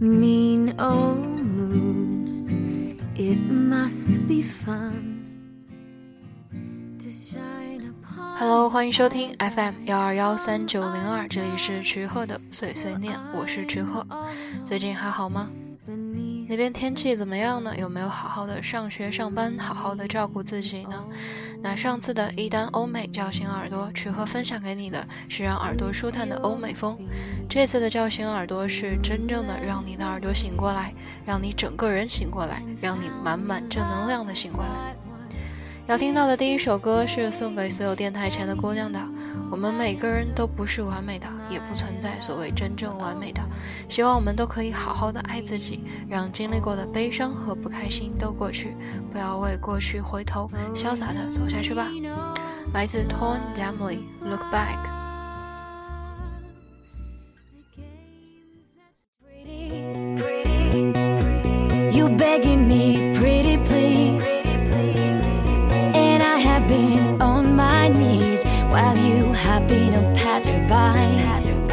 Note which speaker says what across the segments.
Speaker 1: mean old moon. It must be fun to shine upon.
Speaker 2: Hello，欢迎收听 FM 幺二幺三九零二，这里是池鹤的碎碎念，我是池鹤。最近还好吗？那边天气怎么样呢？有没有好好的上学上班，好好的照顾自己呢？那上次的一单欧美叫醒耳朵，池和分享给你的是让耳朵舒坦的欧美风。这次的叫醒耳朵是真正的让你的耳朵醒过来，让你整个人醒过来，让你满满正能量的醒过来。要听到的第一首歌是送给所有电台前的姑娘的。我们每个人都不是完美的，也不存在所谓真正完美的。希望我们都可以好好的爱自己，让经历过的悲伤和不开心都过去，不要为过去回头，潇洒的走下去吧。来自 Torn d a m l y Look Back。
Speaker 1: You begging me, pretty please. Been on my knees while you have been a passerby.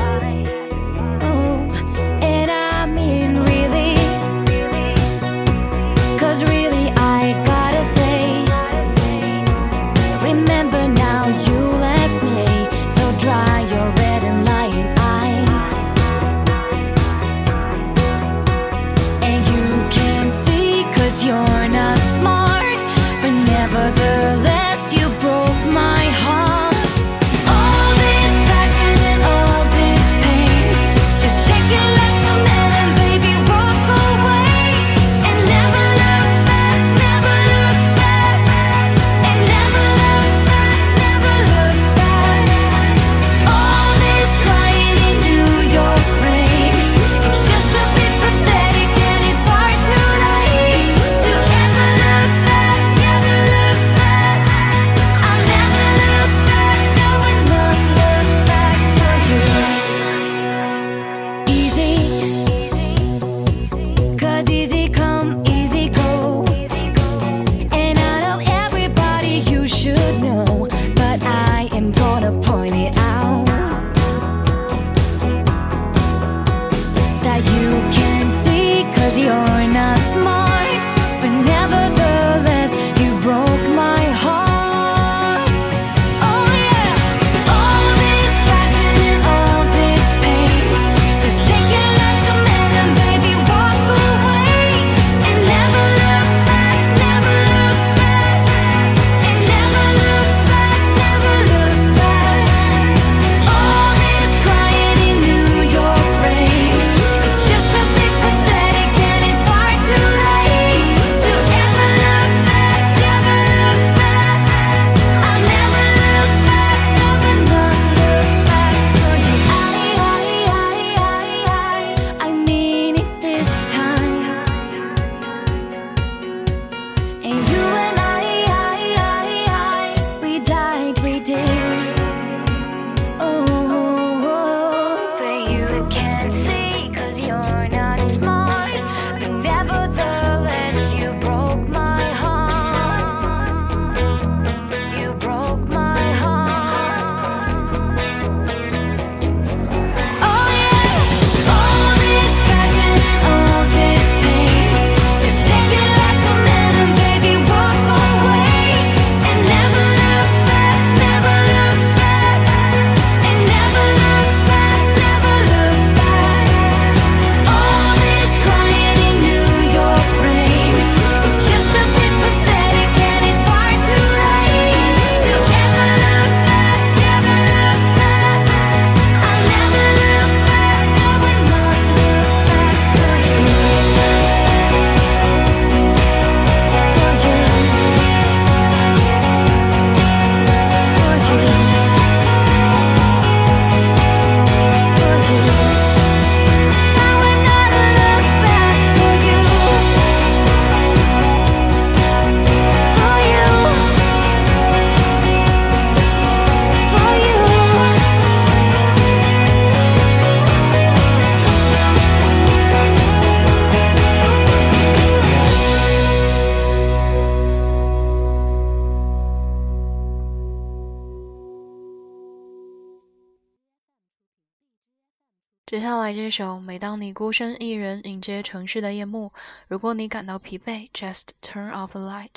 Speaker 2: 接下来这首，每当你孤身一人迎接城市的夜幕，如果你感到疲惫，just turn off the light，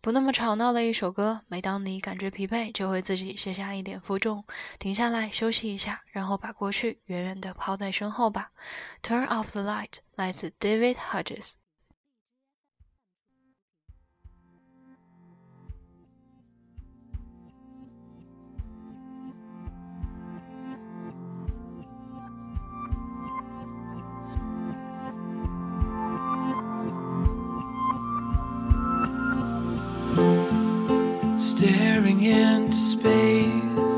Speaker 2: 不那么吵闹的一首歌。每当你感觉疲惫，就会自己卸下一点负重，停下来休息一下，然后把过去远远的抛在身后吧。Turn off the light，来自 David Hodges。
Speaker 3: Staring into space.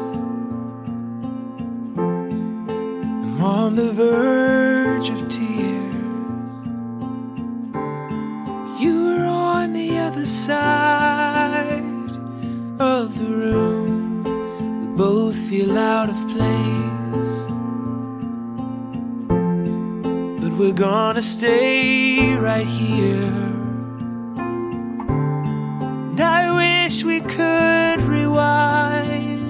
Speaker 3: I'm on the verge of tears. You were on the other side of the room. We both feel out of place. But we're gonna stay right here. And I wish we could rewind,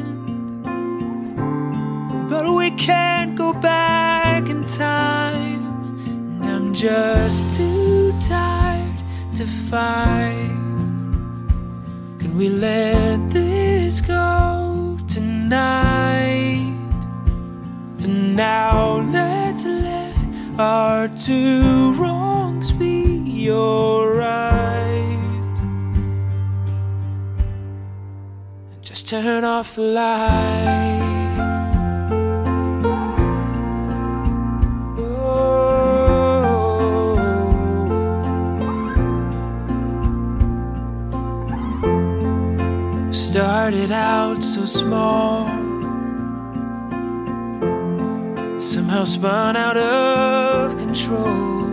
Speaker 3: but we can't go back in time. And I'm just too tired to fight. Can we let this go tonight? For now, let's let our two wrongs be alright. Turn off the light. Oh. Started out so small, somehow spun out of control.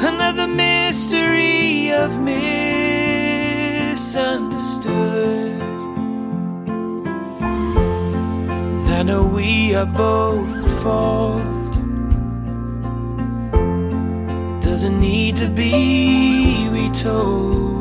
Speaker 3: Another mystery of misunderstood. And I know we are both at fault. It doesn't need to be retold.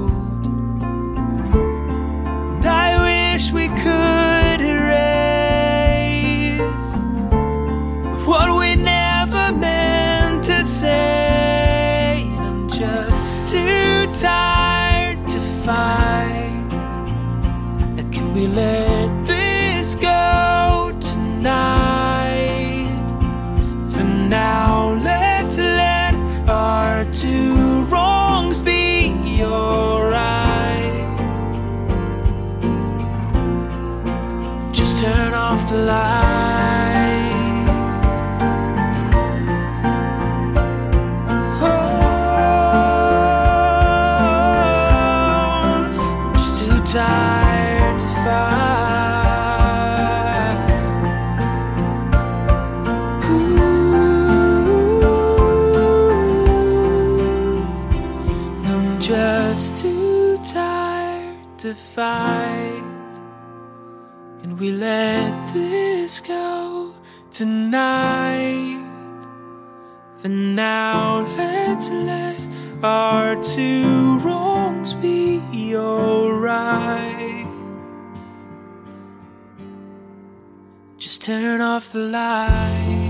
Speaker 3: Just too tired to fight. Can we let this go tonight? For now, let's let our two wrongs be alright. Just turn off the light.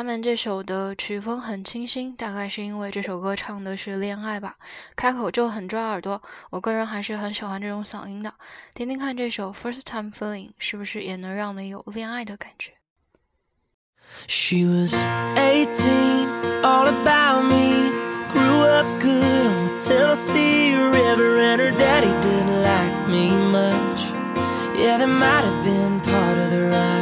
Speaker 2: 下面这首的曲风很清新，大概是因为这首歌唱的是恋爱吧，开口就很抓耳朵。我个人还是很喜欢这种嗓音的。听听看这首《First Time Feeling》是不是也能让你有恋爱的感觉
Speaker 3: ？She was 18, all about me. Grew up good on the Tennessee River, and her daddy didn't like me much. Yeah, that might have been part of the rush.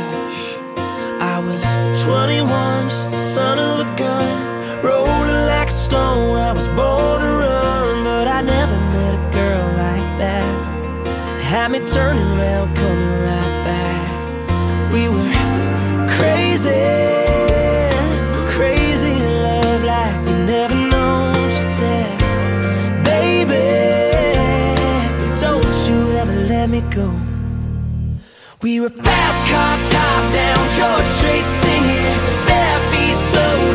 Speaker 3: 21, just a son of a gun. Rolling like a stone, I was born to run. But I never met a girl like that. Had me turning around, coming right back. We were crazy. Let me go. We were car top down George Street singing, bare feet slow.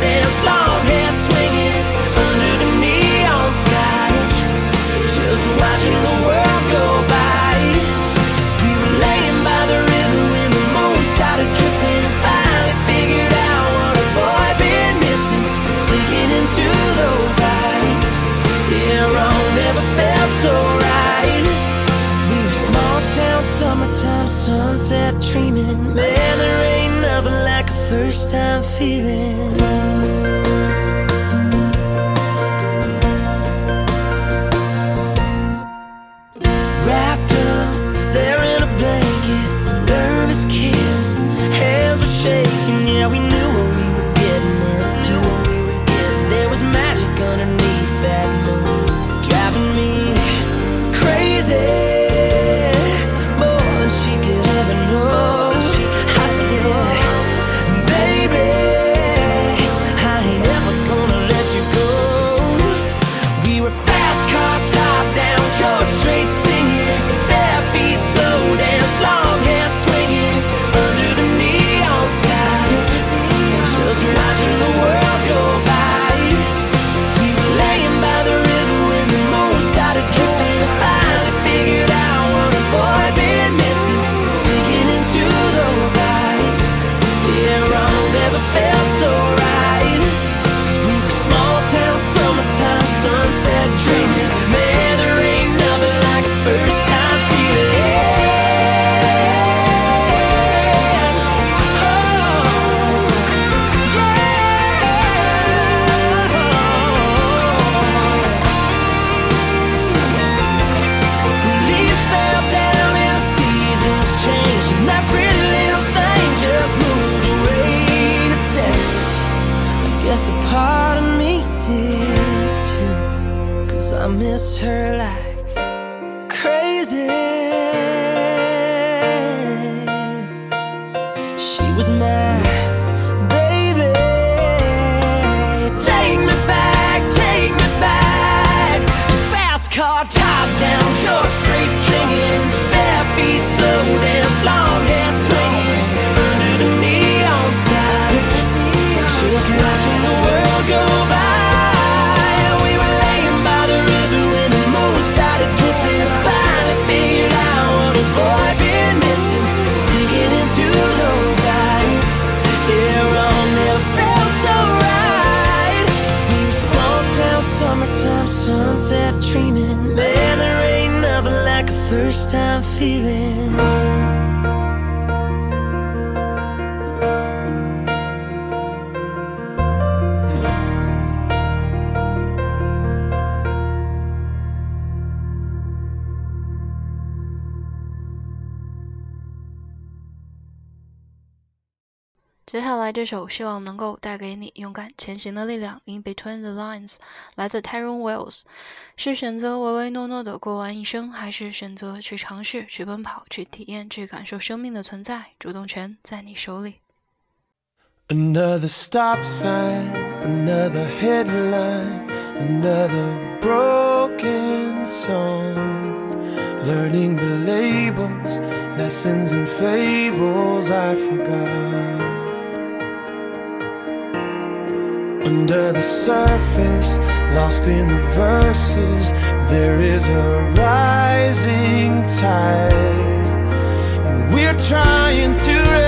Speaker 3: understand feeling first time feeling.
Speaker 2: 接下来这首希望能够带给你勇敢前行的力量。In Between the Lines 来自 Tyrone Wells，是选择唯唯诺诺的过完一生，还是选择去尝试、去奔跑、去体验、去感受生命的存在？主动权在你手里。
Speaker 4: Another stop sign, another headline, another broken song. Learning the labels, lessons and fables I forgot. Under the surface, lost in the verses, there is a rising tide. And we're trying to.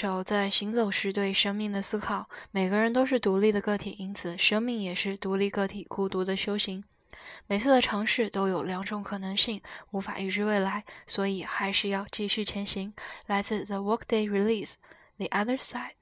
Speaker 2: 手在行走时对生命的思考每个人都是独立的个体因此生命也是独立个体孤独的修行。每次的尝试都有两种可能性无法预知未来所以还是要继续前行。来自 the workday release the other side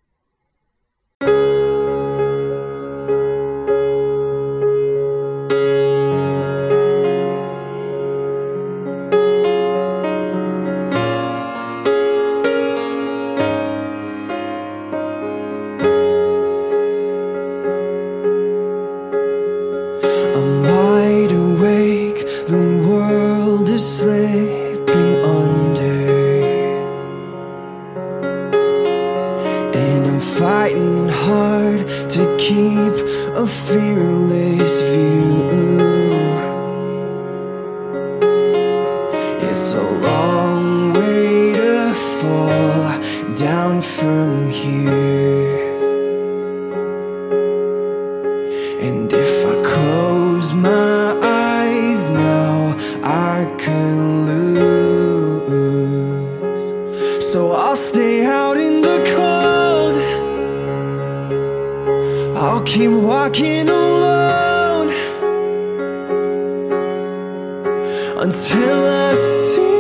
Speaker 3: till I see.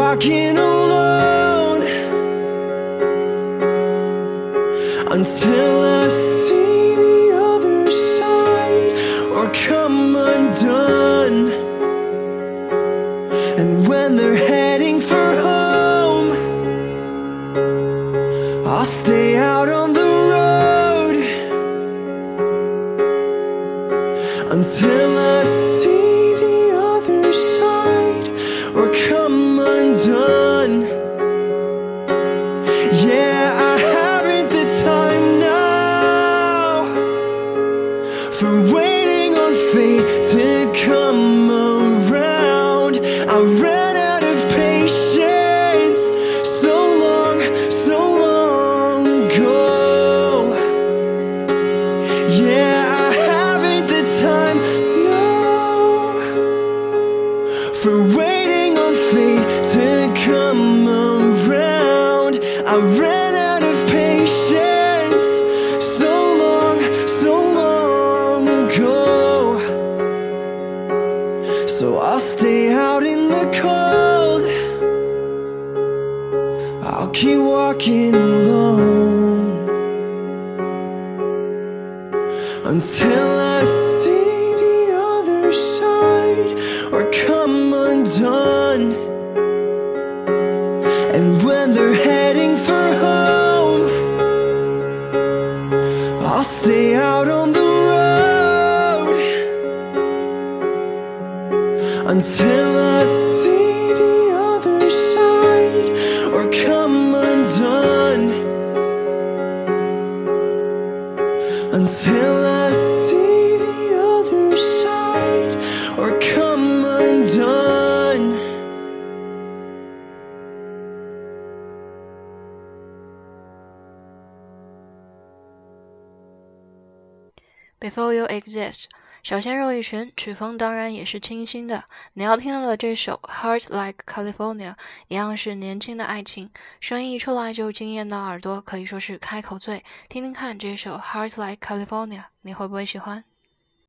Speaker 5: Walking alone until I see the other side or come undone. And when they're stay out in the cold. I'll keep walking alone until I see the other side or come undone. Until I see the other side or come undone. Until I see the other side or come undone.
Speaker 2: Before You Exit，小鲜肉一群，曲风当然也是清新的。你要听到的这首《Heart Like California》一样是年轻的爱情，声音一出来就惊艳到耳朵，可以说是开口醉。听听看这首《Heart Like California》，你会不会喜欢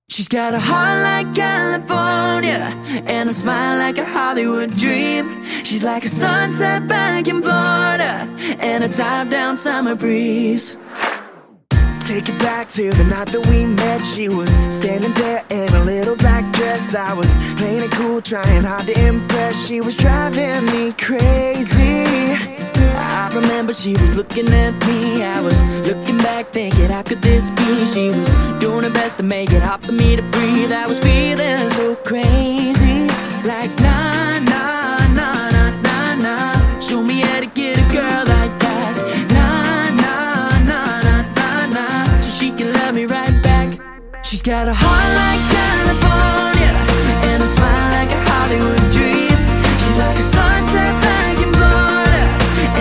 Speaker 5: ？She's got a heart like California and a smile like a Hollywood dream. She's like a sunset back in Florida and a top down summer breeze. Take it back to the night that we met. She was standing there in a little black dress. I was playing it cool, trying hard to impress. She was driving me crazy. I remember she was looking at me. I was looking back, thinking, how could this be? She was doing her best to make it hard for me to breathe. I was feeling so crazy, like nah, She's got a heart like California and a smile like a Hollywood dream. She's like a sunset back in Florida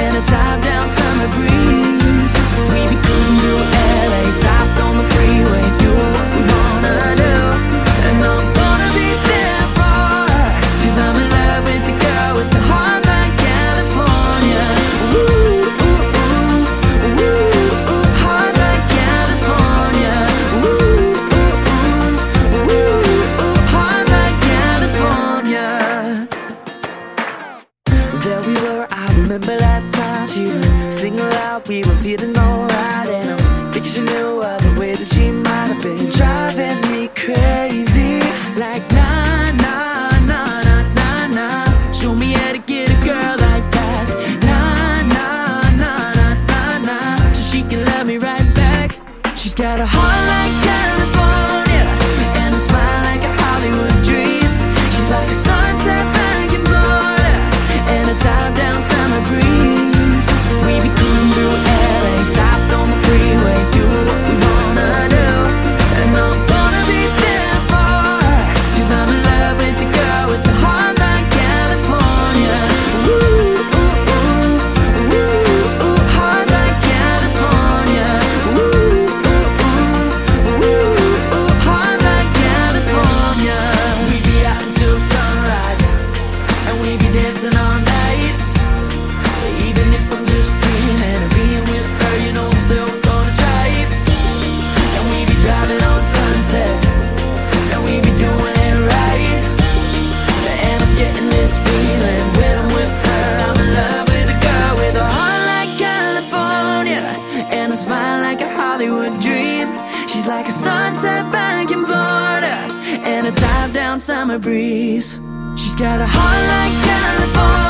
Speaker 5: and a top down summer breeze. We be cruising through LA, stopped summer breeze. She's got a heart like California.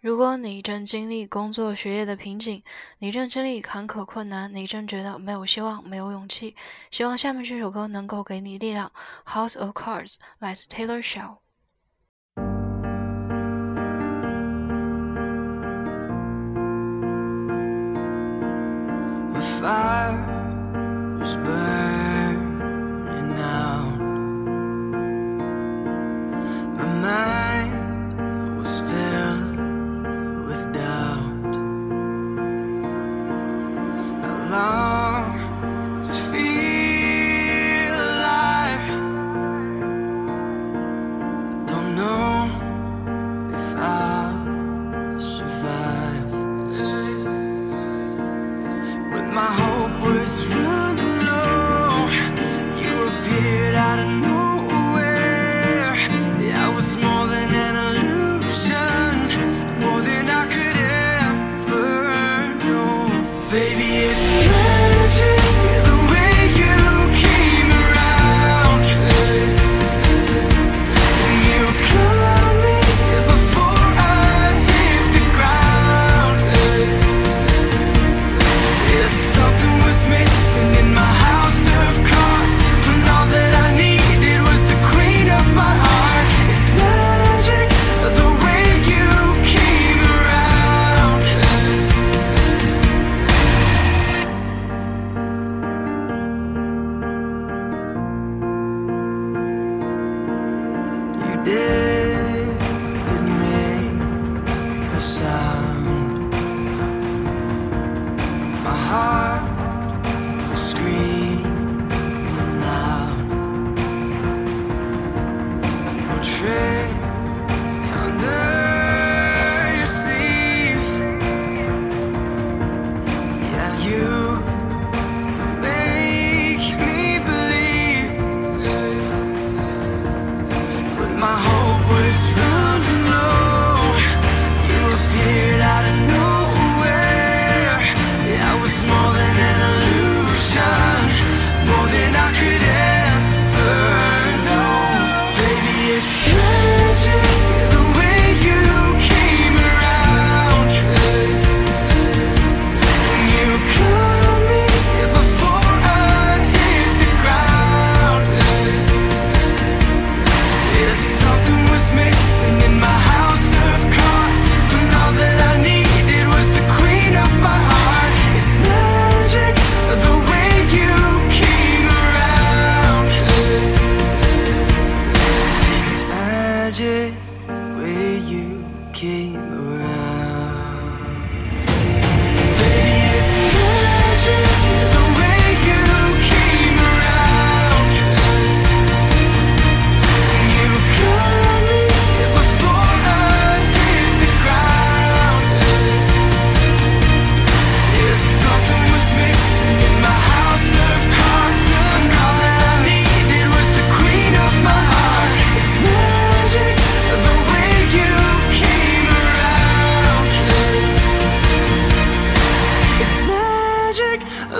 Speaker 2: 如果你正经历工作学业的瓶颈你正经历坎坷困难你正觉得没有希望没有勇气希望下面这首歌能够给你力量。House of cards 来自 taylor
Speaker 5: swift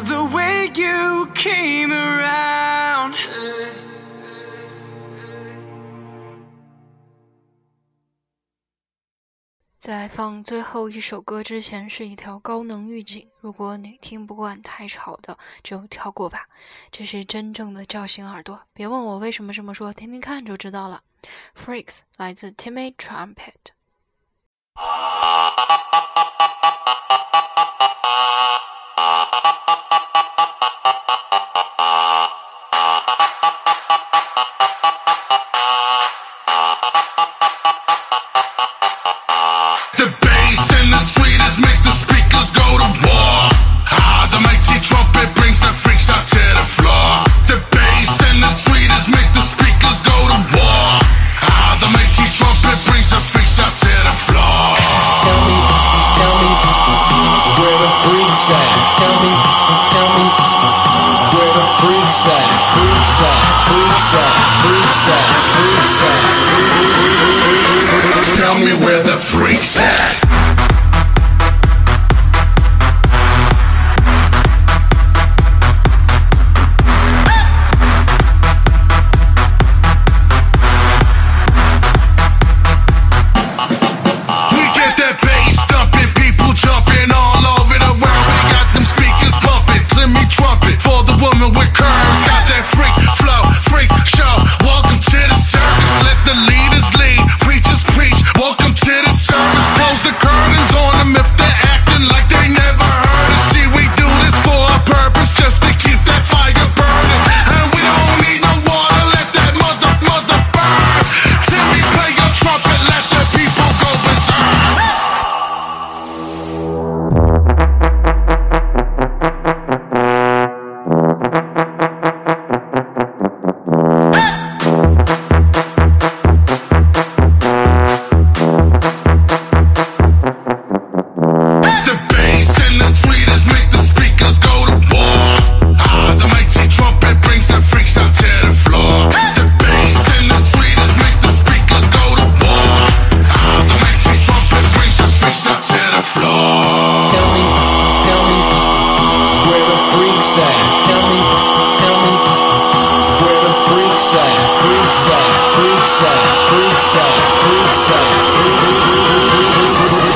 Speaker 5: the way you came around.
Speaker 2: 在放最后一首歌之前是一条高能预警如果你听不惯太吵的就跳过吧。这是真正的叫醒耳朵。别问我为什么这么说听听看就知道了。Freaks 来自 timmy trumpet
Speaker 4: freaks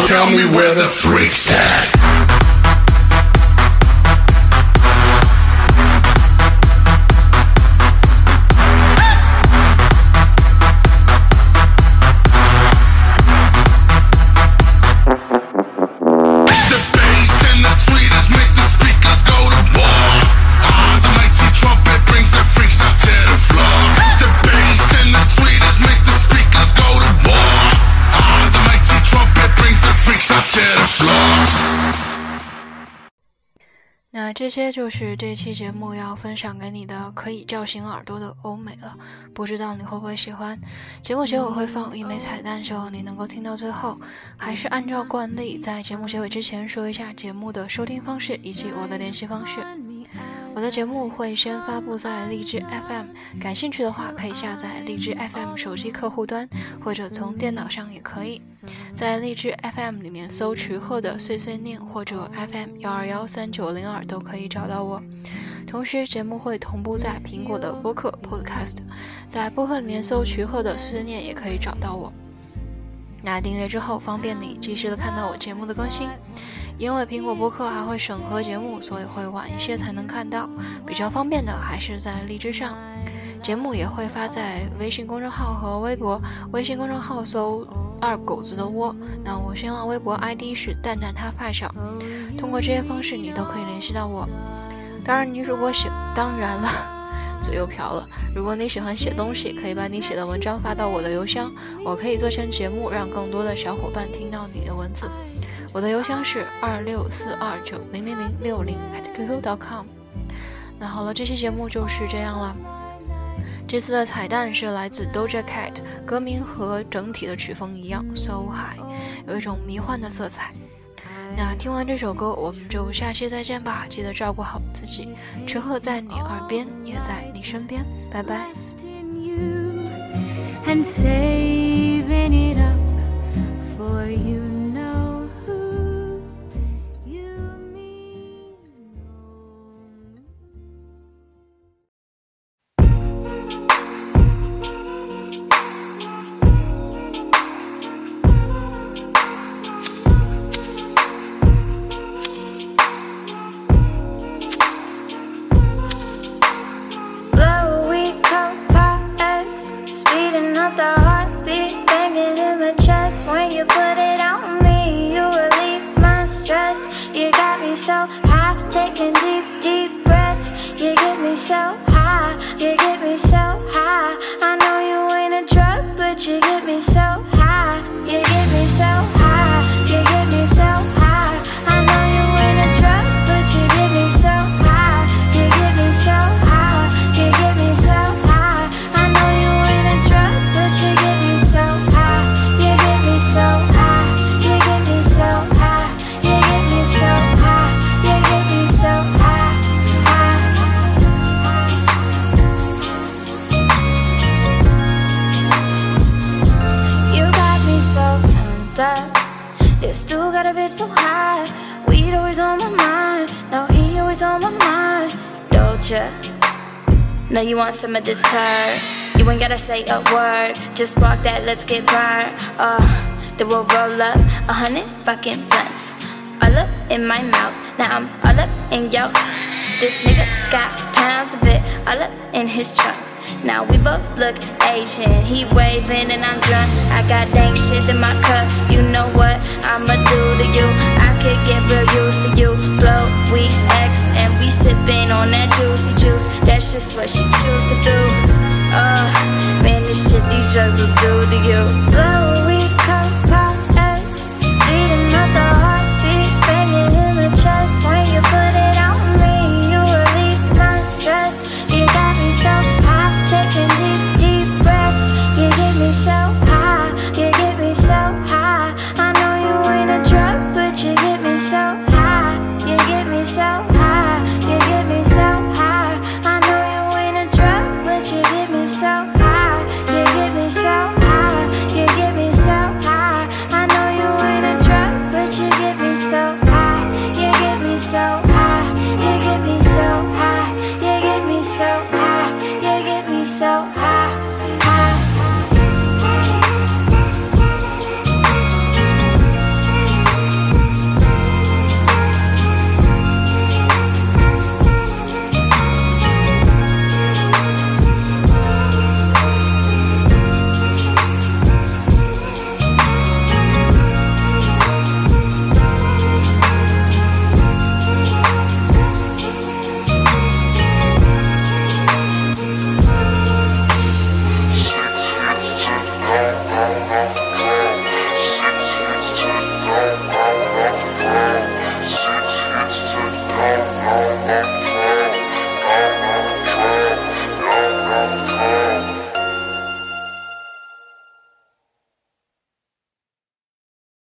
Speaker 3: Tell me where the freaks at.
Speaker 2: 些就是这期节目要分享给你的可以叫醒耳朵的欧美了，不知道你会不会喜欢？节目结尾会放一枚彩蛋，希望你能够听到最后。还是按照惯例，在节目结尾之前说一下节目的收听方式以及我的联系方式。我的节目会先发布在荔枝 FM，感兴趣的话可以下载荔枝 FM 手机客户端，或者从电脑上也可以。在荔枝 FM 里面搜“徐鹤的碎碎念”或者 FM 幺二幺三九零二都可以找到我。同时，节目会同步在苹果的播客 Podcast，在播客里面搜“徐鹤的碎碎念”也可以找到我。那订阅之后，方便你及时的看到我节目的更新。因为苹果播客还会审核节目，所以会晚一些才能看到。比较方便的还是在荔枝上。节目也会发在微信公众号和微博。微信公众号搜“二狗子的窝”，那我新浪微博 ID 是蛋蛋他发小。通过这些方式，你都可以联系到我。当然，你如果喜，当然了。嘴又瓢了。如果你喜欢写东西，可以把你写的文章发到我的邮箱，我可以做成节目，让更多的小伙伴听到你的文字。我的邮箱是二六四二九零零零六零 at qq.com。那好了，这期节目就是这样了。这次的彩蛋是来自 Doja Cat，歌名和整体的曲风一样，So High，有一种迷幻的色彩。那听完这首歌，我们就下期再见吧！记得照顾好自己，车鹤在你耳边，也在你身边，拜拜。
Speaker 1: in you and saving it up for you
Speaker 6: so high. Weed always on my mind. Now he always on my mind. Dolce. Now you want some of this purr. You ain't gotta say a word. Just walk that, let's get burned. Uh, then we'll roll up a hundred fucking blunts. All up in my mouth. Now I'm all up in yo. This nigga got pounds of it all up in his trunk. Now we both look Asian. He waving and I'm drunk. I got dank shit in my cup. You know what I'ma do to you? I could get real used to you. Blow, we X, and we sipping on that juicy juice. That's just what she choose to do. Uh, man, this shit these drugs will do to you. Blow, myself